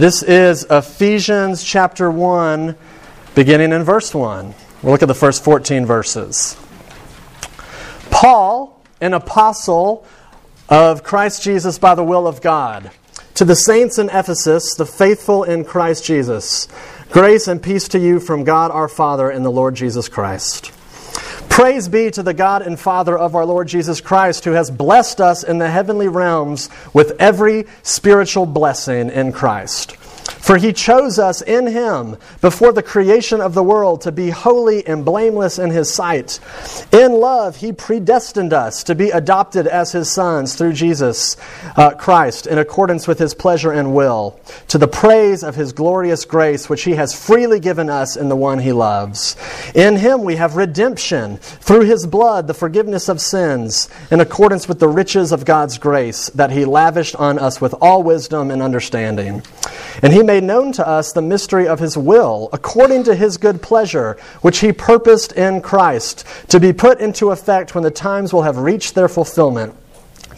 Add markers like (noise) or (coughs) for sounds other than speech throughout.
This is Ephesians chapter 1, beginning in verse 1. We'll look at the first 14 verses. Paul, an apostle of Christ Jesus by the will of God, to the saints in Ephesus, the faithful in Christ Jesus, grace and peace to you from God our Father and the Lord Jesus Christ. Praise be to the God and Father of our Lord Jesus Christ, who has blessed us in the heavenly realms with every spiritual blessing in Christ. For he chose us in him before the creation of the world to be holy and blameless in his sight. In love, he predestined us to be adopted as his sons through Jesus uh, Christ in accordance with his pleasure and will, to the praise of his glorious grace, which he has freely given us in the one he loves. In him we have redemption through his blood, the forgiveness of sins, in accordance with the riches of God's grace that he lavished on us with all wisdom and understanding. And he made known to us the mystery of his will, according to his good pleasure, which he purposed in Christ, to be put into effect when the times will have reached their fulfillment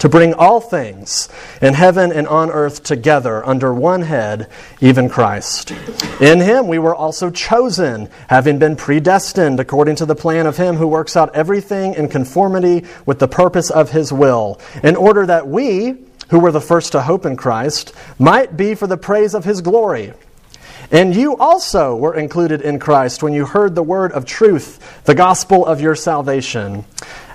to bring all things in heaven and on earth together under one head, even Christ. In him we were also chosen, having been predestined according to the plan of him who works out everything in conformity with the purpose of his will, in order that we, who were the first to hope in Christ, might be for the praise of his glory. And you also were included in Christ when you heard the word of truth, the gospel of your salvation.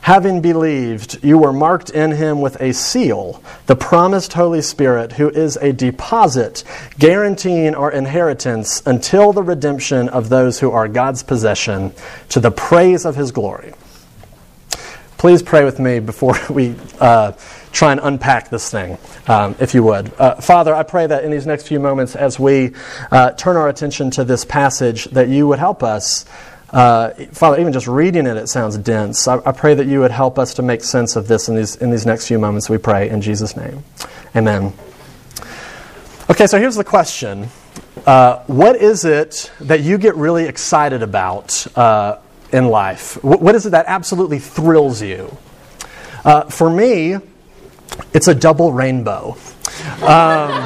Having believed, you were marked in him with a seal, the promised Holy Spirit, who is a deposit guaranteeing our inheritance until the redemption of those who are God's possession, to the praise of his glory. Please pray with me before (laughs) we. Uh, try and unpack this thing, um, if you would. Uh, Father, I pray that in these next few moments, as we uh, turn our attention to this passage, that you would help us. Uh, Father, even just reading it, it sounds dense. I, I, pray that you would help us to make sense of this in these, in these next few moments, we pray, in Jesus' name. Amen. Okay, so here's the question uh, What is it that you get really excited about uh, in life? what is it that absolutely thrills you? Uh, for me, it's a double rainbow. Um, (laughs)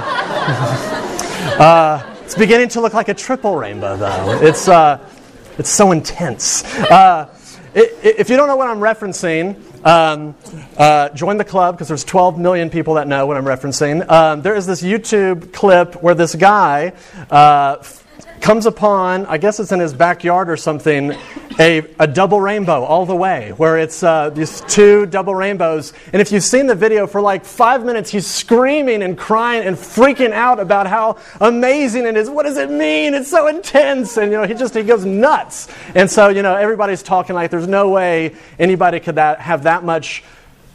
uh, it's beginning to look like a triple rainbow, though. It's, uh, it's so intense. Uh, if you don't know what I'm referencing, um, uh, join the club because there's 12 million people that know what I'm referencing. Um, there is this YouTube clip where this guy uh, comes upon, I guess it's in his backyard or something, a, a double rainbow all the way, where it's uh, these two double rainbows. And if you've seen the video for like five minutes, he's screaming and crying and freaking out about how amazing it is. What does it mean? It's so intense. And, you know, he just, he goes nuts. And so, you know, everybody's talking like there's no way anybody could that, have that much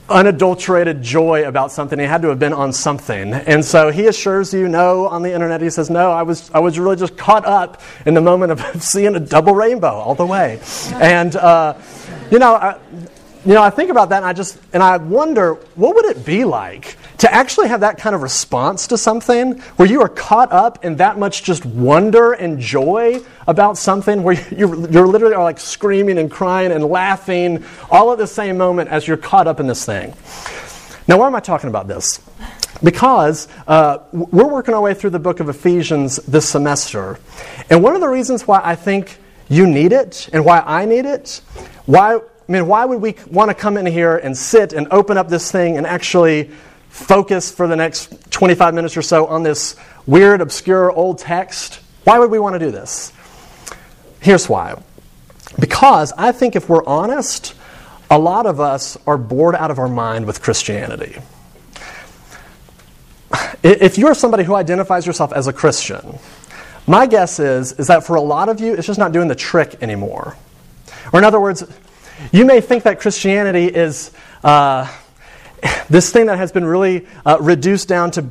unadulterated joy about something. He had to have been on something. And so he assures you, no, on the internet, he says, no, I was, I was really just caught up in the moment of (laughs) seeing a double rainbow all the way. And, uh, you know, I, you know, I think about that and I just, and I wonder, what would it be like to actually have that kind of response to something where you are caught up in that much just wonder and joy about something where (laughs) you're, you're literally are like screaming and crying and laughing all at the same moment as you're caught up in this thing. Now, why am I talking about this? Because uh, we're working our way through the book of Ephesians this semester. And one of the reasons why I think you need it and why I need it, why, I mean, why would we want to come in here and sit and open up this thing and actually focus for the next 25 minutes or so on this weird, obscure old text. Why would we want to do this? Here's why. Because I think if we're honest, a lot of us are bored out of our mind with Christianity. If you're somebody who identifies yourself as a Christian, my guess is, is that for a lot of you, it's just not doing the trick anymore. Or, in other words, you may think that Christianity is. Uh, this thing that has been really uh, reduced down to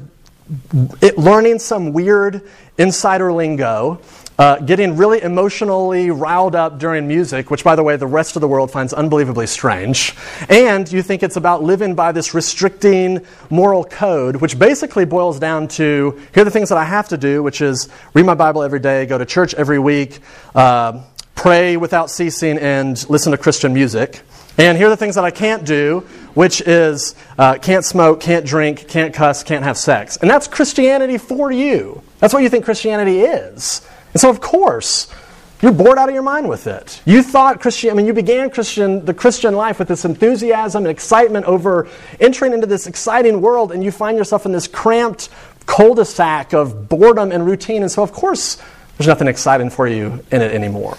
it, learning some weird insider lingo, uh, getting really emotionally riled up during music, which, by the way, the rest of the world finds unbelievably strange. And you think it's about living by this restricting moral code, which basically boils down to here are the things that I have to do, which is read my Bible every day, go to church every week, uh, pray without ceasing, and listen to Christian music. And here are the things that I can't do, which is uh, can't smoke, can't drink, can't cuss, can't have sex. And that's Christianity for you. That's what you think Christianity is. And so, of course, you're bored out of your mind with it. You thought Christian, I mean, you began Christian, the Christian life with this enthusiasm and excitement over entering into this exciting world, and you find yourself in this cramped cul-de-sac of boredom and routine. And so, of course, there's nothing exciting for you in it anymore.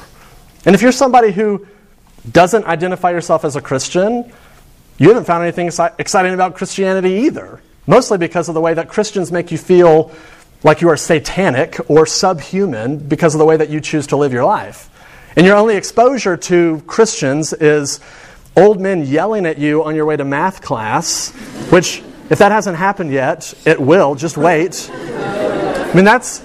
And if you're somebody who doesn't identify yourself as a Christian, you haven't found anything exciting about Christianity either. Mostly because of the way that Christians make you feel like you are satanic or subhuman because of the way that you choose to live your life. And your only exposure to Christians is old men yelling at you on your way to math class, which, if that hasn't happened yet, it will. Just wait. I mean, that's.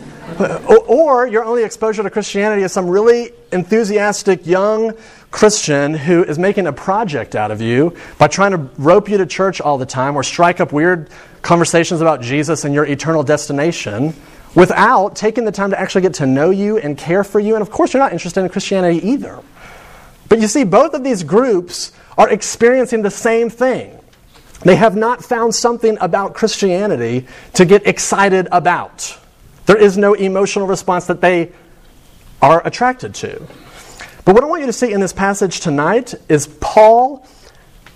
Or your only exposure to Christianity is some really enthusiastic young Christian who is making a project out of you by trying to rope you to church all the time or strike up weird conversations about Jesus and your eternal destination without taking the time to actually get to know you and care for you. And of course, you're not interested in Christianity either. But you see, both of these groups are experiencing the same thing. They have not found something about Christianity to get excited about. There is no emotional response that they are attracted to. But what I want you to see in this passage tonight is Paul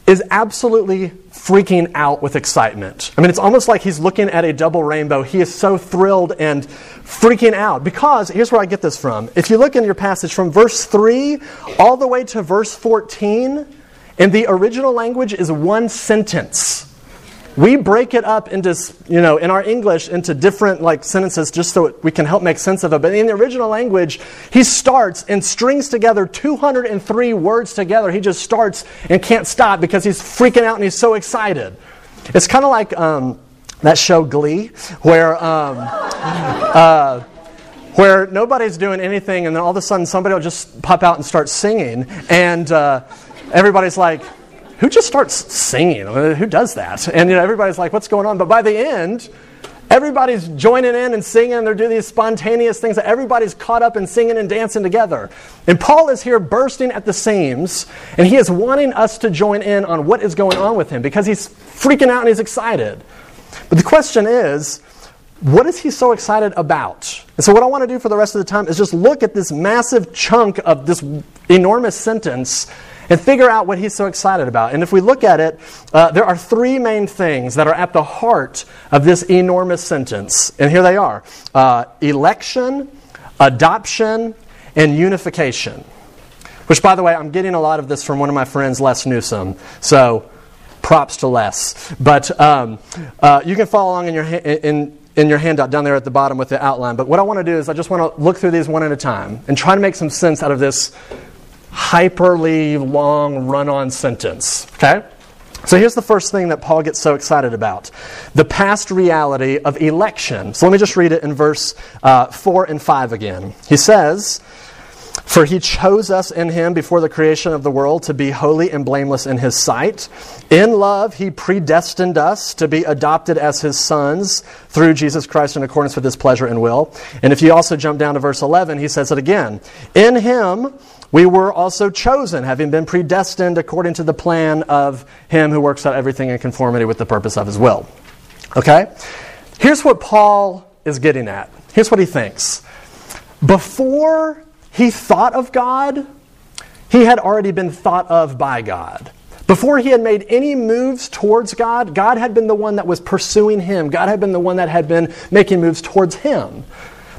is absolutely freaking out with excitement. I mean, it's almost like he's looking at a double rainbow. He is so thrilled and freaking out because here's where I get this from. If you look in your passage from verse 3 all the way to verse 14, in the original language is one sentence. We break it up into, you know, in our English into different like sentences just so we can help make sense of it. But in the original language, he starts and strings together 203 words together. He just starts and can't stop because he's freaking out and he's so excited. It's kind of like um, that show Glee, where um, (laughs) uh, where nobody's doing anything, and then all of a sudden somebody will just pop out and start singing, and uh, everybody's like who just starts singing? Uh, who does that? And you know, everybody's like, what's going on? But by the end, everybody's joining in and singing. They're doing these spontaneous things that everybody's caught up in singing and dancing together. And Paul is here bursting at the seams, and he is wanting us to join in on what is going on with him because he's freaking out and he's excited. But the question is, what is he so excited about? And so, what I want to do for the rest of the time is just look at this massive chunk of this enormous sentence and figure out what he's so excited about. And if we look at it, uh, there are three main things that are at the heart of this enormous sentence. And here they are uh, election, adoption, and unification. Which, by the way, I'm getting a lot of this from one of my friends, Les Newsom. So, props to Les. But um, uh, you can follow along in your, in, in your handout down there at the bottom with the outline. But what I want to do is I just want to look through these one at a time and try to make some sense out of this hyperly long run on sentence. Okay? So here's the first thing that Paul gets so excited about the past reality of election. So let me just read it in verse uh, 4 and 5 again. He says, For he chose us in him before the creation of the world to be holy and blameless in his sight. In love, he predestined us to be adopted as his sons through Jesus Christ in accordance with his pleasure and will. And if you also jump down to verse 11, he says it again. In him, we were also chosen, having been predestined according to the plan of Him who works out everything in conformity with the purpose of His will. Okay? Here's what Paul is getting at. Here's what he thinks. Before he thought of God, he had already been thought of by God. Before he had made any moves towards God, God had been the one that was pursuing him. God had been the one that had been making moves towards him.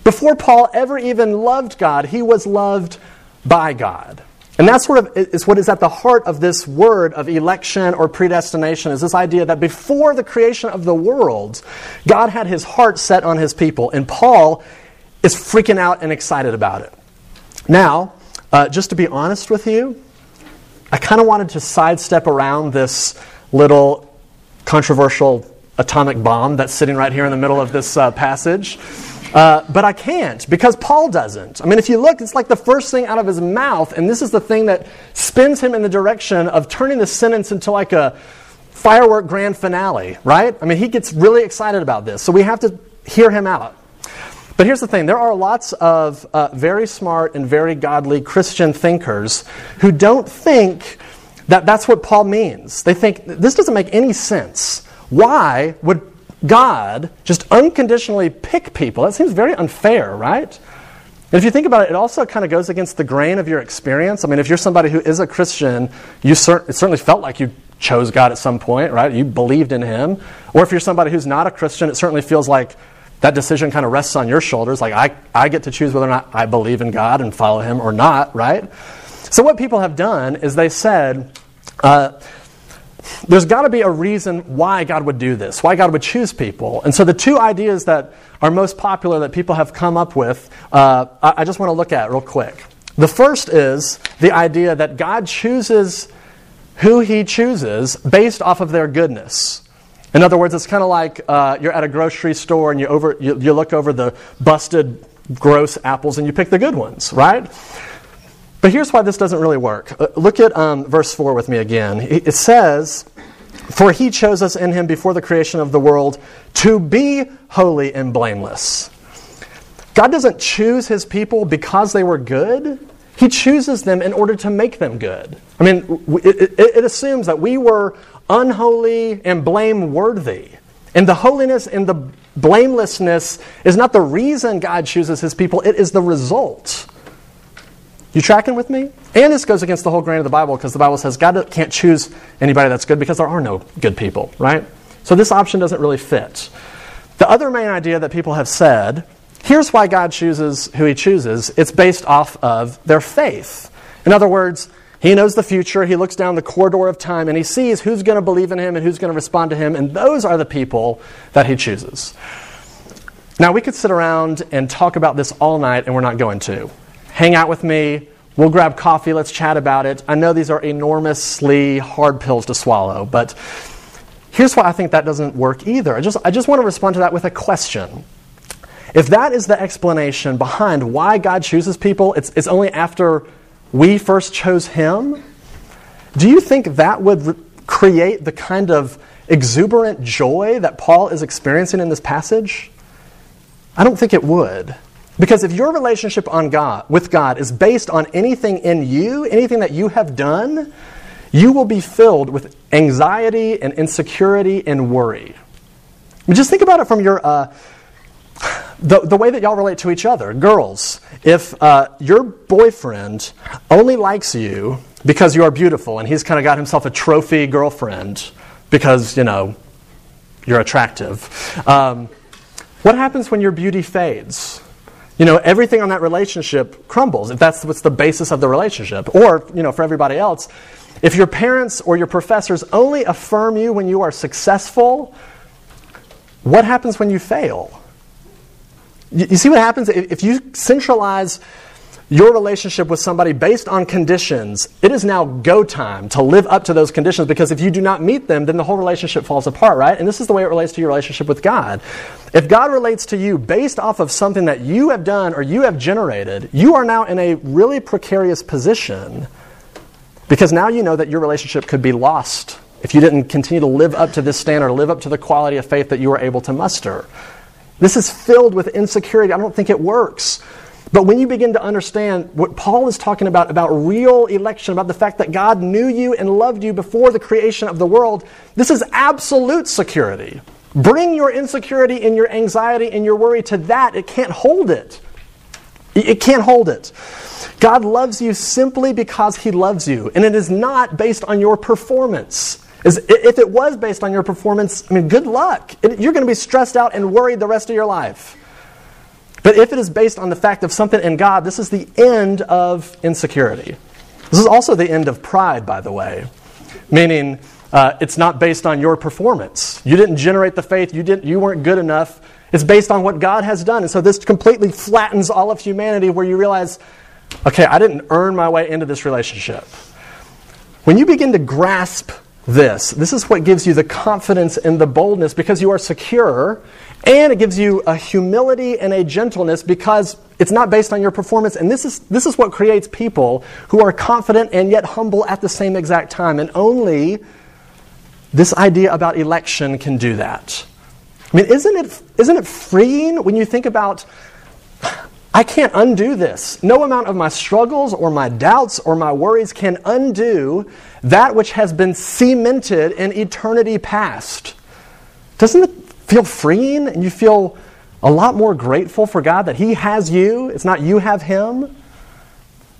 Before Paul ever even loved God, he was loved by God. And that sort of is what is at the heart of this word of election or predestination is this idea that before the creation of the world, God had his heart set on his people. And Paul is freaking out and excited about it. Now, uh, just to be honest with you, I kind of wanted to sidestep around this little controversial atomic bomb that's sitting right here in the middle of this uh, passage. Uh, but I can't because Paul doesn't. I mean, if you look, it's like the first thing out of his mouth, and this is the thing that spins him in the direction of turning the sentence into like a firework grand finale, right? I mean, he gets really excited about this, so we have to hear him out. But here's the thing there are lots of uh, very smart and very godly Christian thinkers who don't think that that's what Paul means. They think this doesn't make any sense. Why would God just unconditionally pick people? That seems very unfair, right? And if you think about it, it also kind of goes against the grain of your experience. I mean, if you're somebody who is a Christian, you cer- it certainly felt like you chose God at some point, right? You believed in Him. Or if you're somebody who's not a Christian, it certainly feels like that decision kind of rests on your shoulders. Like, I, I get to choose whether or not I believe in God and follow Him or not, right? So, what people have done is they said, uh, there's got to be a reason why God would do this, why God would choose people. And so the two ideas that are most popular that people have come up with, uh, I, I just want to look at real quick. The first is the idea that God chooses who he chooses based off of their goodness. In other words, it's kind of like uh, you're at a grocery store and you, over, you, you look over the busted, gross apples and you pick the good ones, right? But here's why this doesn't really work. Uh, look at um, verse 4 with me again. It says, For he chose us in him before the creation of the world to be holy and blameless. God doesn't choose his people because they were good. He chooses them in order to make them good. I mean, it, it, it assumes that we were unholy and blameworthy. And the holiness and the blamelessness is not the reason God chooses his people, it is the result. You tracking with me? And this goes against the whole grain of the Bible because the Bible says God can't choose anybody that's good because there are no good people, right? So this option doesn't really fit. The other main idea that people have said here's why God chooses who he chooses it's based off of their faith. In other words, he knows the future. He looks down the corridor of time and he sees who's going to believe in him and who's going to respond to him, and those are the people that he chooses. Now, we could sit around and talk about this all night, and we're not going to hang out with me. We'll grab coffee. Let's chat about it. I know these are enormously hard pills to swallow, but here's why I think that doesn't work either. I just, I just want to respond to that with a question. If that is the explanation behind why God chooses people, it's, it's only after we first chose Him, do you think that would re- create the kind of exuberant joy that Paul is experiencing in this passage? I don't think it would. Because if your relationship on God, with God is based on anything in you, anything that you have done, you will be filled with anxiety and insecurity and worry. Just think about it from your uh, the, the way that y'all relate to each other. Girls, if uh, your boyfriend only likes you because you are beautiful and he's kind of got himself a trophy girlfriend because, you know, you're attractive, um, what happens when your beauty fades? You know, everything on that relationship crumbles if that's what's the basis of the relationship. Or, you know, for everybody else, if your parents or your professors only affirm you when you are successful, what happens when you fail? You, you see what happens? If you centralize your relationship with somebody based on conditions, it is now go time to live up to those conditions because if you do not meet them, then the whole relationship falls apart, right? And this is the way it relates to your relationship with God. If God relates to you based off of something that you have done or you have generated, you are now in a really precarious position because now you know that your relationship could be lost if you didn't continue to live up to this standard, live up to the quality of faith that you were able to muster. This is filled with insecurity. I don't think it works. But when you begin to understand what Paul is talking about, about real election, about the fact that God knew you and loved you before the creation of the world, this is absolute security. Bring your insecurity and your anxiety and your worry to that. It can't hold it. It can't hold it. God loves you simply because He loves you, and it is not based on your performance. If it was based on your performance, I mean, good luck. You're going to be stressed out and worried the rest of your life. But if it is based on the fact of something in God, this is the end of insecurity. This is also the end of pride, by the way, meaning uh, it's not based on your performance. You didn't generate the faith, you, didn't, you weren't good enough. It's based on what God has done. And so this completely flattens all of humanity where you realize, okay, I didn't earn my way into this relationship. When you begin to grasp this. This is what gives you the confidence and the boldness because you are secure, and it gives you a humility and a gentleness because it's not based on your performance. And this is, this is what creates people who are confident and yet humble at the same exact time. And only this idea about election can do that. I mean, isn't it, isn't it freeing when you think about I can't undo this. No amount of my struggles or my doubts or my worries can undo that which has been cemented in eternity past. Doesn't it feel freeing and you feel a lot more grateful for God that He has you? It's not you have Him.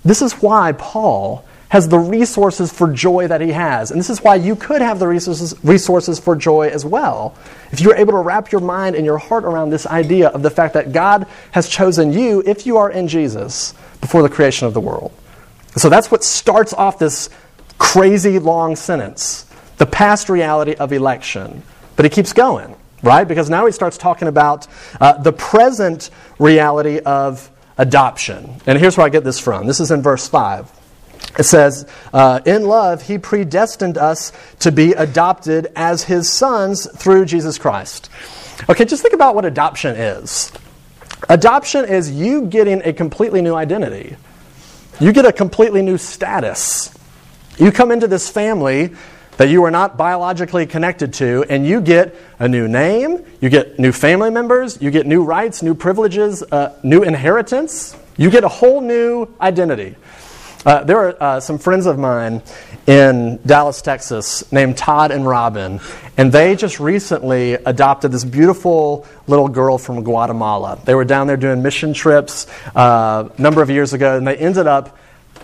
This is why Paul has the resources for joy that he has. And this is why you could have the resources, resources for joy as well. If you're able to wrap your mind and your heart around this idea of the fact that God has chosen you, if you are in Jesus, before the creation of the world. So that's what starts off this crazy long sentence the past reality of election. But he keeps going, right? Because now he starts talking about uh, the present reality of adoption. And here's where I get this from. This is in verse 5. It says, uh, In love, he predestined us to be adopted as his sons through Jesus Christ. Okay, just think about what adoption is. Adoption is you getting a completely new identity, you get a completely new status. You come into this family that you are not biologically connected to, and you get a new name, you get new family members, you get new rights, new privileges, uh, new inheritance. You get a whole new identity. Uh, there are uh, some friends of mine in Dallas, Texas, named Todd and Robin, and they just recently adopted this beautiful little girl from Guatemala. They were down there doing mission trips uh, a number of years ago, and they ended up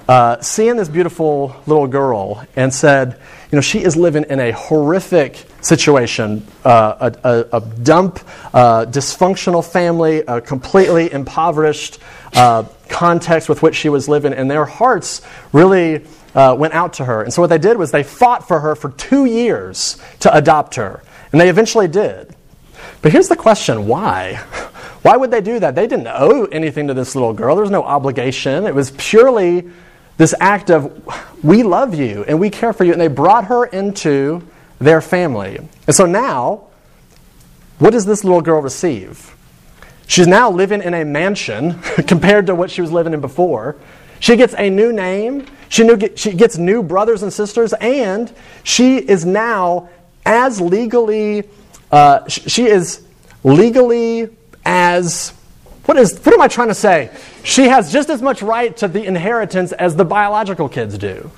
uh, seeing this beautiful little girl and said, you know, she is living in a horrific situation, uh, a, a, a, dump, uh, dysfunctional family, a completely impoverished uh, context with which she was living, and their hearts really uh, went out to her. And so what they did was they fought for her for two years to adopt her, and they eventually did. But here's the question why? Why would they do that? They didn't owe anything to this little girl. There was no obligation. It was purely this act of, we love you and we care for you. And they brought her into their family. And so now, what does this little girl receive? She's now living in a mansion (laughs) compared to what she was living in before. She gets a new name. She, new, she gets new brothers and sisters, and she is now as legally, uh, she is legally as, what is, what am I trying to say? She has just as much right to the inheritance as the biological kids do,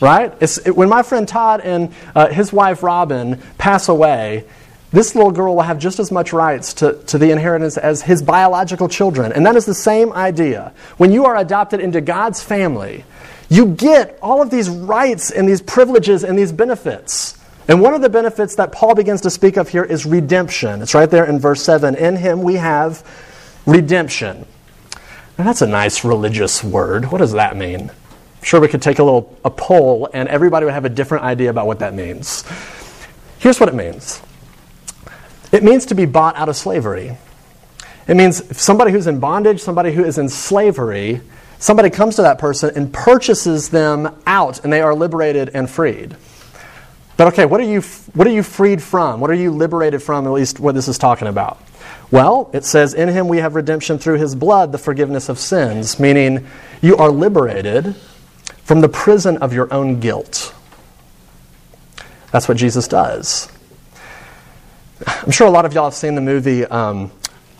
right? It, when my friend Todd and uh, his wife Robin pass away, this little girl will have just as much rights to, to the inheritance as his biological children. And that is the same idea. When you are adopted into God's family, you get all of these rights and these privileges and these benefits. And one of the benefits that Paul begins to speak of here is redemption. It's right there in verse 7. In him we have redemption. Now that's a nice religious word. What does that mean? I'm sure we could take a little a poll and everybody would have a different idea about what that means. Here's what it means. It means to be bought out of slavery. It means somebody who's in bondage, somebody who is in slavery, somebody comes to that person and purchases them out, and they are liberated and freed. But okay, what are you, what are you freed from? What are you liberated from, at least what this is talking about? Well, it says, In him we have redemption through his blood, the forgiveness of sins, meaning you are liberated from the prison of your own guilt. That's what Jesus does. I'm sure a lot of y'all have seen the movie um,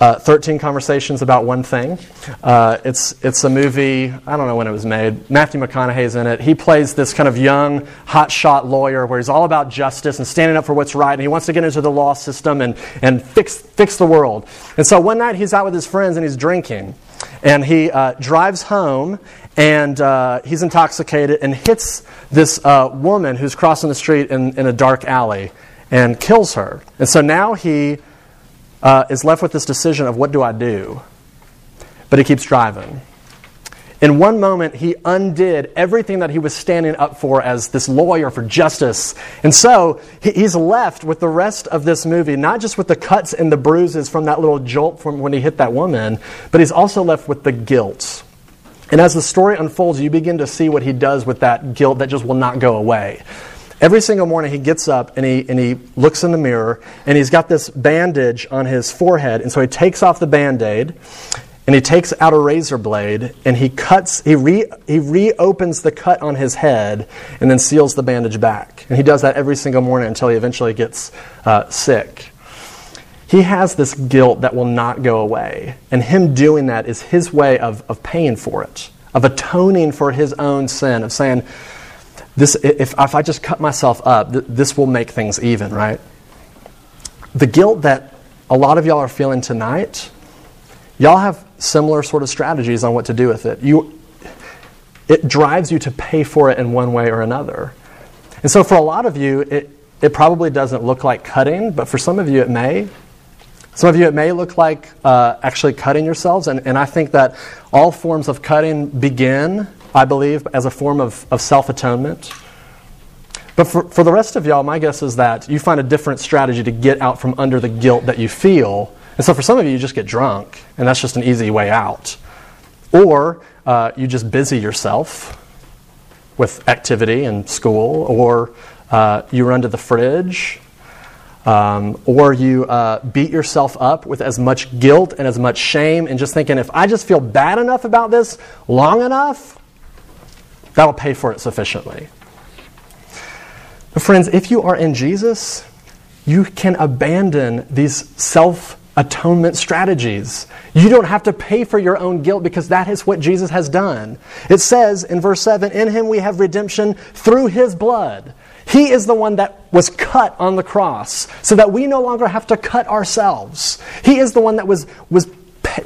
uh, 13 Conversations About One Thing. Uh, it's, it's a movie, I don't know when it was made. Matthew McConaughey's in it. He plays this kind of young, hotshot lawyer where he's all about justice and standing up for what's right, and he wants to get into the law system and, and fix, fix the world. And so one night he's out with his friends and he's drinking. And he uh, drives home and uh, he's intoxicated and hits this uh, woman who's crossing the street in, in a dark alley and kills her. And so now he uh, is left with this decision of what do I do? But he keeps driving. In one moment, he undid everything that he was standing up for as this lawyer for justice. And so he's left with the rest of this movie, not just with the cuts and the bruises from that little jolt from when he hit that woman, but he's also left with the guilt. And as the story unfolds, you begin to see what he does with that guilt that just will not go away. Every single morning he gets up and he, and he looks in the mirror and he's got this bandage on his forehead. And so he takes off the band aid and he takes out a razor blade and he cuts, he, re, he reopens the cut on his head and then seals the bandage back. And he does that every single morning until he eventually gets uh, sick. he has this guilt that will not go away. And him doing that is his way of, of paying for it, of atoning for his own sin, of saying, this, if, if I just cut myself up, th- this will make things even, right? The guilt that a lot of y'all are feeling tonight, y'all have similar sort of strategies on what to do with it. You, it drives you to pay for it in one way or another. And so for a lot of you, it, it probably doesn't look like cutting, but for some of you, it may. Some of you, it may look like uh, actually cutting yourselves, and, and I think that all forms of cutting begin, I believe, as a form of, of self atonement. But for, for the rest of y'all, my guess is that you find a different strategy to get out from under the guilt that you feel. And so for some of you, you just get drunk, and that's just an easy way out. Or uh, you just busy yourself with activity and school, or uh, you run to the fridge, um, or you uh, beat yourself up with as much guilt and as much shame, and just thinking, if I just feel bad enough about this long enough, that'll pay for it sufficiently. But, friends, if you are in Jesus, you can abandon these self atonement strategies. You don't have to pay for your own guilt because that is what Jesus has done. It says in verse 7 In him we have redemption through his blood. He is the one that was cut on the cross so that we no longer have to cut ourselves. He is the one that was, was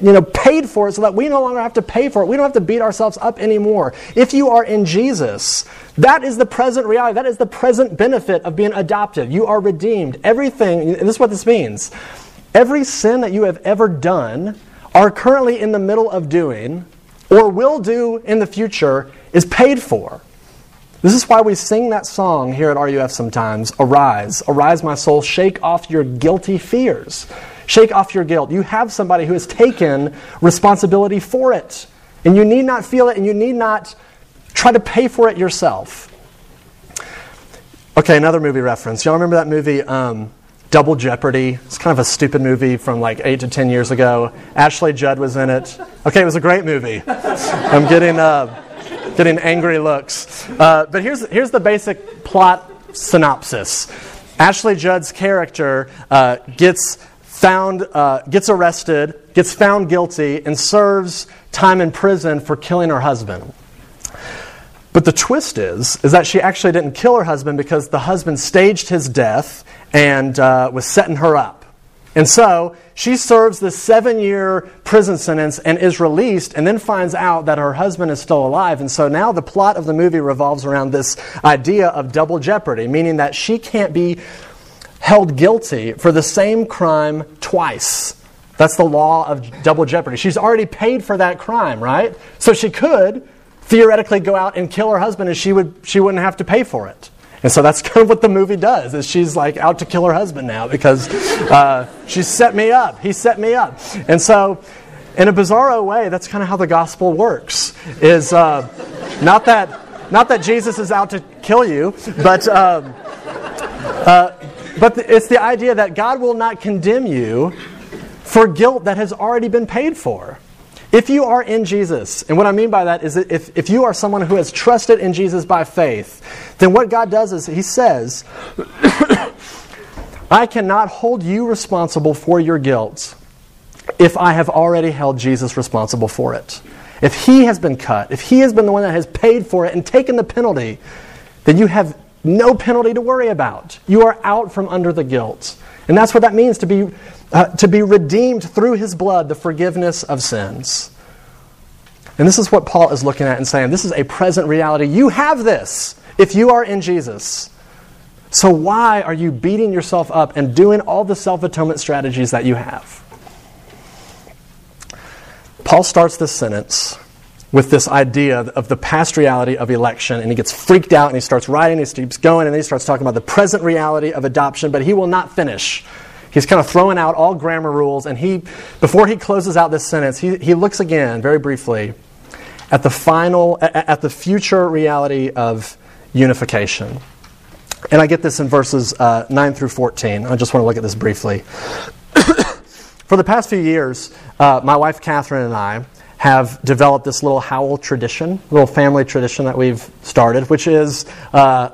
you know, paid for it so that we no longer have to pay for it. We don't have to beat ourselves up anymore. If you are in Jesus, that is the present reality. That is the present benefit of being adopted. You are redeemed. Everything, this is what this means. Every sin that you have ever done, are currently in the middle of doing, or will do in the future, is paid for. This is why we sing that song here at RUF sometimes Arise, arise, my soul, shake off your guilty fears. Shake off your guilt. You have somebody who has taken responsibility for it. And you need not feel it, and you need not try to pay for it yourself. Okay, another movie reference. Y'all remember that movie? Um, Double Jeopardy. It's kind of a stupid movie from like eight to ten years ago. Ashley Judd was in it. Okay, it was a great movie. (laughs) I'm getting uh, getting angry looks. Uh, but here's here's the basic plot synopsis. Ashley Judd's character uh, gets found, uh, gets arrested, gets found guilty, and serves time in prison for killing her husband. But the twist is, is that she actually didn't kill her husband because the husband staged his death and uh, was setting her up. And so she serves this seven year prison sentence and is released, and then finds out that her husband is still alive. And so now the plot of the movie revolves around this idea of double jeopardy, meaning that she can't be held guilty for the same crime twice. That's the law of double jeopardy. She's already paid for that crime, right? So she could theoretically go out and kill her husband and she, would, she wouldn't have to pay for it. And so that's (laughs) kind of what the movie does, is she's like out to kill her husband now because uh, she set me up. He set me up. And so in a bizarro way, that's kind of how the gospel works, is uh, not, that, not that Jesus is out to kill you, but, um, uh, but it's the idea that God will not condemn you for guilt that has already been paid for. If you are in Jesus, and what I mean by that is that if, if you are someone who has trusted in Jesus by faith, then what God does is He says, (coughs) I cannot hold you responsible for your guilt if I have already held Jesus responsible for it. If He has been cut, if He has been the one that has paid for it and taken the penalty, then you have no penalty to worry about. You are out from under the guilt. And that's what that means to be uh, to be redeemed through his blood, the forgiveness of sins. And this is what Paul is looking at and saying this is a present reality. You have this if you are in Jesus. So why are you beating yourself up and doing all the self atonement strategies that you have? Paul starts this sentence with this idea of the past reality of election, and he gets freaked out and he starts writing, he keeps going, and he starts talking about the present reality of adoption, but he will not finish He's kind of throwing out all grammar rules, and he, before he closes out this sentence, he, he looks again, very briefly, at the final, at the future reality of unification. And I get this in verses uh, 9 through 14. I just want to look at this briefly. (coughs) For the past few years, uh, my wife Catherine and I have developed this little Howell tradition, little family tradition that we've started, which is uh,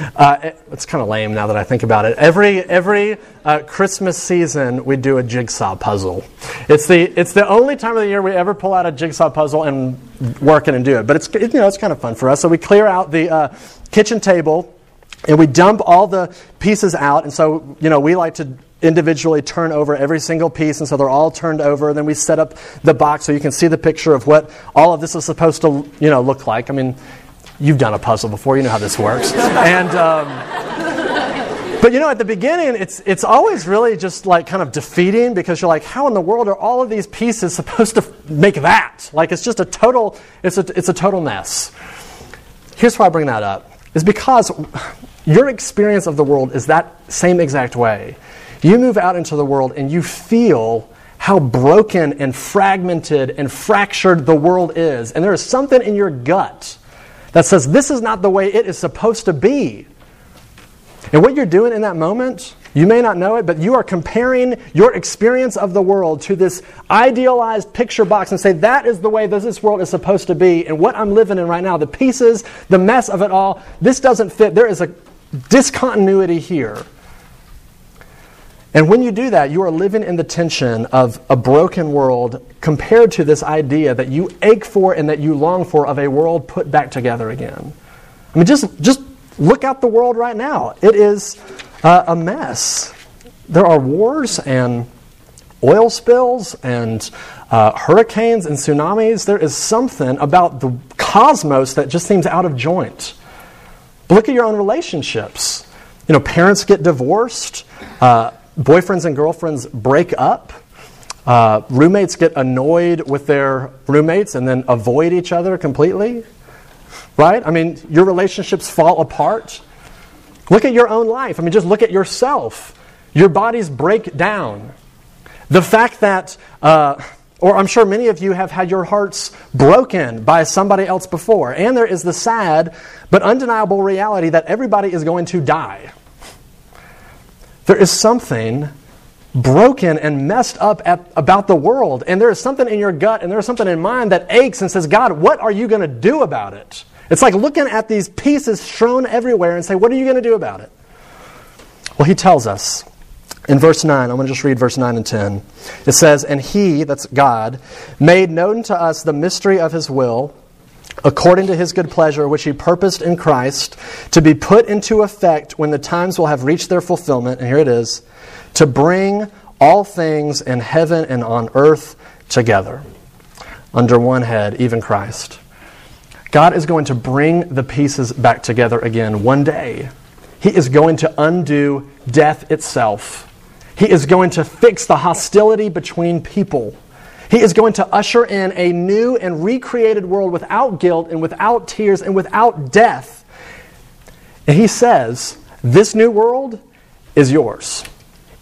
(laughs) uh, it's kind of lame now that I think about it. Every every uh, Christmas season, we do a jigsaw puzzle. It's the it's the only time of the year we ever pull out a jigsaw puzzle and work it and do it. But it's you know it's kind of fun for us. So we clear out the uh, kitchen table and we dump all the pieces out. And so you know we like to individually turn over every single piece, and so they're all turned over. And then we set up the box so you can see the picture of what all of this is supposed to, you know, look like. I mean, you've done a puzzle before, you know how this works. (laughs) and um, but you know, at the beginning, it's it's always really just like kind of defeating because you're like, how in the world are all of these pieces supposed to make that? Like, it's just a total, it's a it's a total mess. Here's why I bring that up: is because your experience of the world is that same exact way. You move out into the world and you feel how broken and fragmented and fractured the world is. And there is something in your gut that says this is not the way it is supposed to be. And what you're doing in that moment, you may not know it, but you are comparing your experience of the world to this idealized picture box and say, that is the way that this world is supposed to be. And what I'm living in right now, the pieces, the mess of it all, this doesn't fit. There is a discontinuity here. And when you do that, you are living in the tension of a broken world compared to this idea that you ache for and that you long for of a world put back together again. I mean, just, just look out the world right now. It is uh, a mess. There are wars and oil spills and uh, hurricanes and tsunamis. There is something about the cosmos that just seems out of joint. But Look at your own relationships. You know, parents get divorced. Uh, boyfriends and girlfriends break up. Uh, roommates get annoyed with their roommates and then avoid each other completely. Right? I mean, your relationships fall apart. Look at your own life. I mean, just look at yourself. Your bodies break down. The fact that, uh, or I'm sure many of you have had your hearts broken by somebody else before. And there is the sad but undeniable reality that everybody is going to die. There is something broken and messed up at, about the world, and there is something in your gut and there's something in mind that aches and says, God, what are you going to do about it? It's like looking at these pieces strewn everywhere and say, What are you going to do about it? Well, he tells us in verse 9, I'm going to just read verse 9 and 10. It says, And he, that's God, made known to us the mystery of his will according to his good pleasure, which he purposed in Christ, to be put into effect when the times will have reached their fulfillment. And here it is to bring all things in heaven and on earth together under one head, even Christ. God is going to bring the pieces back together again one day. He is going to undo death itself. He is going to fix the hostility between people. He is going to usher in a new and recreated world without guilt and without tears and without death. And he says, This new world is yours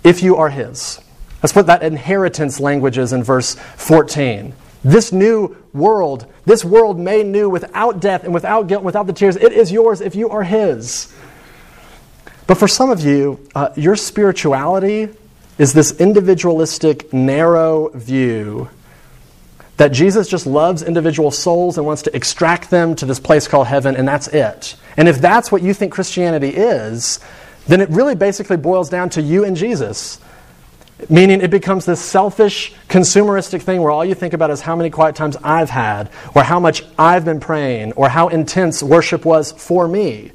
if you are his. That's what that inheritance language is in verse 14. This new world, this world made new without death and without guilt and without the tears, it is yours if you are his. But for some of you, uh, your spirituality is this individualistic, narrow view that Jesus just loves individual souls and wants to extract them to this place called heaven, and that's it. And if that's what you think Christianity is, then it really basically boils down to you and Jesus. Meaning it becomes this selfish, consumeristic thing where all you think about is how many quiet times I've had, or how much I've been praying, or how intense worship was for me.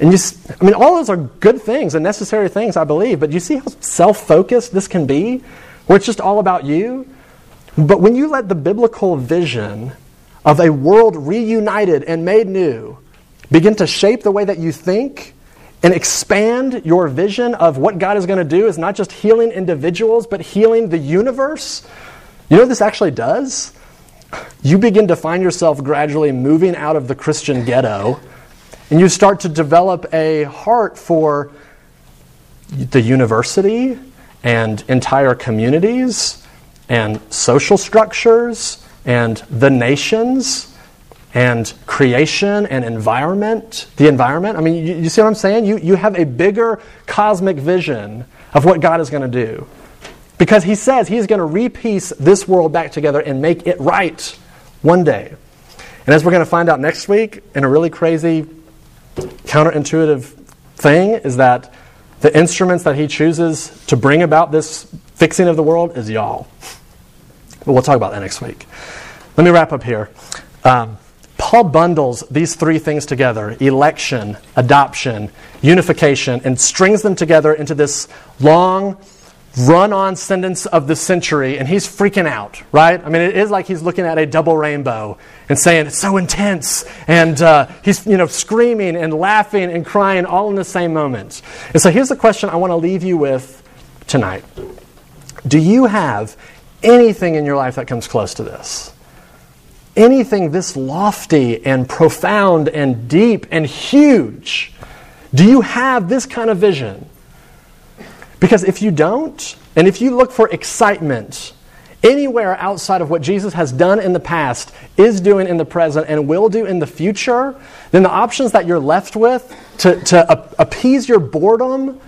And you, I mean, all those are good things and necessary things, I believe, but you see how self focused this can be? Where it's just all about you? But when you let the biblical vision of a world reunited and made new begin to shape the way that you think and expand your vision of what God is going to do is not just healing individuals, but healing the universe, you know what this actually does? You begin to find yourself gradually moving out of the Christian ghetto, and you start to develop a heart for the university and entire communities and social structures and the nations and creation and environment, the environment. I mean, you, you, see what I'm saying? You, you have a bigger cosmic vision of what God is going to do. Because he says he's going to repiece this world back together and make it right one day. And as we're going to find out next week, in a really crazy, counterintuitive thing, is that the instruments that he chooses to bring about this fixing of the world is y'all. But we'll talk about that next week. Let me wrap up here. Um, Paul bundles these three things together election, adoption, unification, and strings them together into this long, run on sentence of the century, and he's freaking out, right? I mean, it is like he's looking at a double rainbow and saying, It's so intense. And uh, he's, you know, screaming and laughing and crying all in the same moment. And so here's the question I want to leave you with tonight Do you have anything in your life that comes close to this? anything this lofty and profound and deep and huge? Do you have this kind of vision? Because if you don't, and if you look for excitement anywhere outside of what Jesus has done in the past, is doing in the present, and will do in the future, then the options that you're left with to, to appease your boredom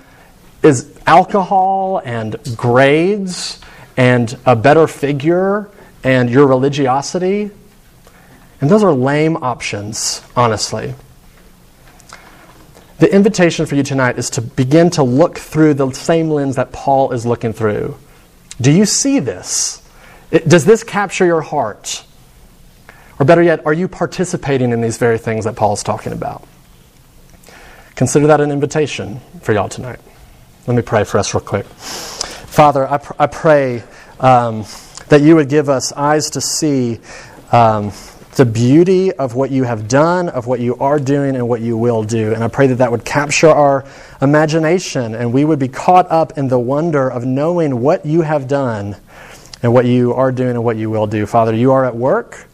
is alcohol and grades and a better figure and your religiosity and those are lame options, honestly. The invitation for you tonight is to begin to look through the same lens that Paul is looking through. Do you see this? It, does this capture your heart? Or better yet, are you participating in these very things that Paul is talking about? Consider that an invitation for y'all tonight. Let me pray for us real quick. Father, I, pr- I pray um, that you would give us eyes to see um, the beauty of what you have done, of what you are doing, and what you will do. And I pray that that would capture our imagination and we would be caught up in the wonder of knowing what you have done and what you are doing and what you will do. Father, you are at work.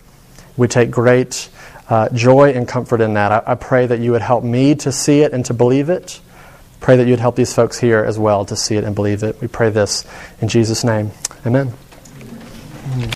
We take great uh, joy and comfort in that. I, I pray that you would help me to see it and to believe it. Pray that you'd help these folks here as well to see it and believe it. We pray this in Jesus' name. Amen.